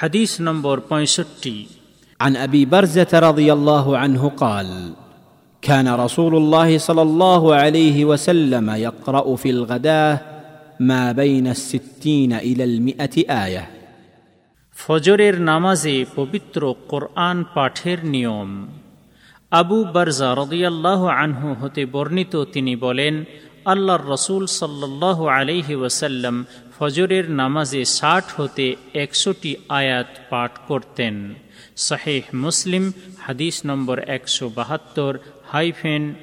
হাদিস নম্বর পঁয়ষট্টি عن ابي برزه رضي الله عنه قال كان رسول الله صلى الله عليه وسلم يقرا في الغداه ما بين الستين الى المئه ايه ফজরের নামাজে পবিত্র কোরআন পাঠের নিয়ম আবু বারজা রদিয়াল্লাহ আনহু হতে বর্ণিত তিনি বলেন আল্লাহর রসুল সাল্লাহ আলহি ওয়াসাল্লাম ফজরের নামাজে ষাট হতে একশোটি আয়াত পাঠ করতেন। শাহেহ মুসলিম, হাদিস নম্বর একশো বাহাত্তর, হাইফেন,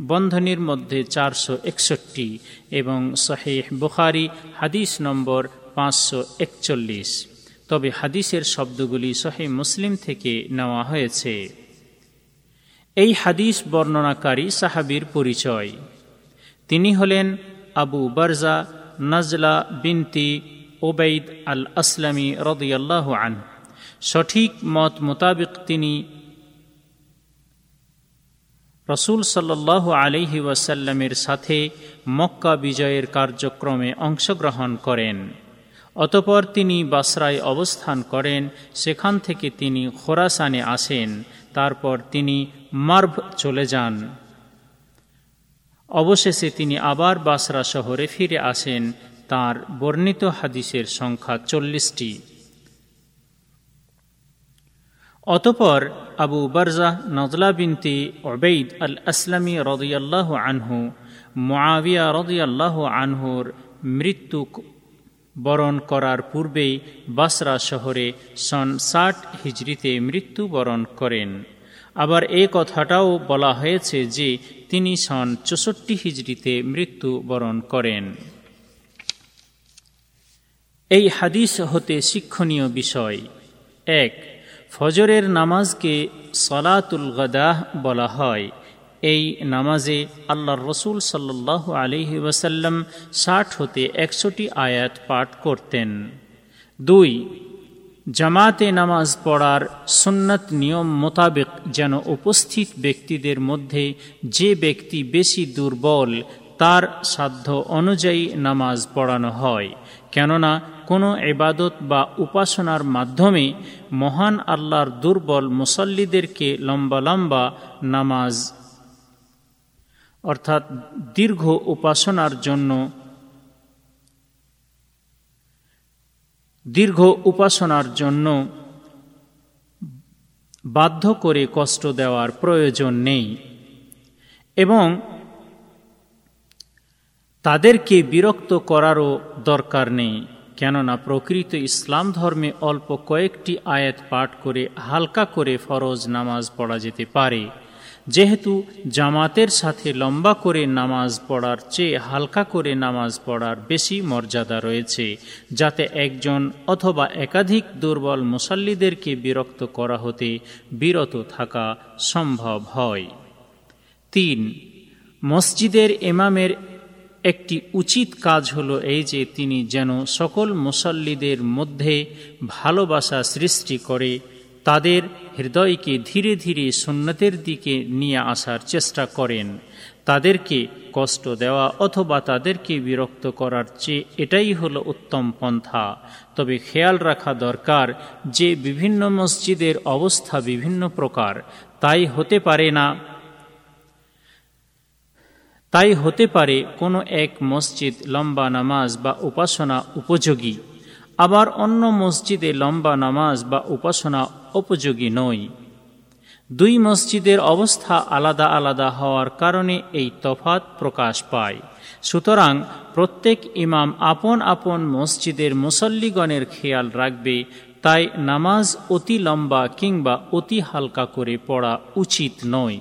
বন্ধনীর মধ্যে চারশো একষট্টি এবং শাহেহ বুখারি, হাদিস নম্বর পাঁচশো একচল্লিশ। তবে হাদিসের শব্দগুলি সহে মুসলিম থেকে নেওয়া হয়েছে। এই হাদিস বর্ণনাকারী সাহাবির পরিচয়। তিনি হলেন আবু বারজা নজলা বিনতি ওবেদ আল আসলামী রদিয়াল্লাহ আন সঠিক মত মোতাবেক তিনি রসুল সাল্লাহ আলিহি ওয়াসাল্লামের সাথে মক্কা বিজয়ের কার্যক্রমে অংশগ্রহণ করেন। অতপর তিনি বাসরায় অবস্থান করেন, সেখান থেকে তিনি খোরাসানে আসেন, তারপর তিনি মার্ভ চলে যান। অবশেষে তিনি আবার বাসরা শহরে ফিরে আসেন। তার বর্ণিত হাদিসের সংখ্যা চল্লিশটি। অতপর আবু বারজা নজলা বিনতি ওবেদ আল আসলামী রদিয়াল্লাহ আনহু মোয়াবিয়া রদিয়াল্লাহ আনহুর মৃত্যু বরণ করার পূর্বেই বাসরা শহরে সন ষাট হিজড়িতে মৃত্যুবরণ করেন। আবার এ কথাটাও বলা হয়েছে যে তিনি সন চৌষট্টি হিজড়িতে মৃত্যুবরণ করেন। এই হাদিস হতে শিক্ষণীয় বিষয়। এক, ফজরের নামাজকে সলাতুল গদাহ বলা হয়। এই নামাজে আল্লাহ রসুল সাল্লাহ আলহি ওয়াসাল্লাম ষাট হতে একশোটি আয়াত পাঠ করতেন। দুই জামাতে নামাজ পড়ার সুন্নত নিয়ম মোতাবেক যেন উপস্থিত ব্যক্তিদের মধ্যে যে ব্যক্তি বেশি দুর্বল, তার সাধ্য অনুযায়ী নামাজ পড়ানো হয়। কেননা, কোনো এবাদত বা উপাসনার মাধ্যমে মহান আল্লাহর দুর্বল মুসল্লিদেরকে লম্বা লম্বা নামাজ, অর্থাৎ দীর্ঘ উপাসনার জন্য দীর্ঘ উপাসনার জন্য বাধ্য করে কষ্ট দেওয়ার প্রয়োজন নেই এবং তাদেরকে বিরক্ত করারও দরকার নেই। কেননা প্রকৃত ইসলাম ধর্মে অল্প কয়েকটি আয়াত পাঠ করে হালকা করে ফরজ নামাজ পড়া যেতে পারে। যেহেতু জামাতের সাথে লম্বা করে নামাজ পড়ার চেয়ে হালকা করে নামাজ পড়ার বেশি মর্যাদা রয়েছে, যাতে একজন অথবা একাধিক দুর্বল মুসল্লিদেরকে বিরক্ত করা হতে বিরত থাকা সম্ভব হয়। তিন, মসজিদের ইমামের একটি উচিত কাজ হলো এই যে তিনি যেন সকল মুসল্লিদের মধ্যে ভালোবাসা সৃষ্টি করে তাদের হৃদয়কে ধীরে ধীরে সুন্নতের দিকে নিয়ে আসার চেষ্টা করেন। তাদেরকে কষ্ট দেওয়া অথবা তাদেরকে বিরক্ত করার চেয়ে এটাই হলো উত্তম পন্থা। তবে খেয়াল রাখা দরকার যে বিভিন্ন মসজিদের অবস্থা বিভিন্ন প্রকার। তাই হতে পারে না, তাই হতে পারে কোনো এক মসজিদ লম্বা নামাজ বা উপাসনা উপযোগী। আবার অন্য মসজিদে লম্বা নামাজ বা উপাসনা উপযোগী নয়। দুই মসজিদের অবস্থা আলাদা আলাদা হওয়ার কারণে এই তফাত প্রকাশ পায়। সুতরাং প্রত্যেক ইমাম আপন আপন মসজিদের মুসল্লিগণের খেয়াল রাখবে, তাই নামাজ অতি লম্বা কিংবা অতি হালকা করে পড়া উচিত নয়।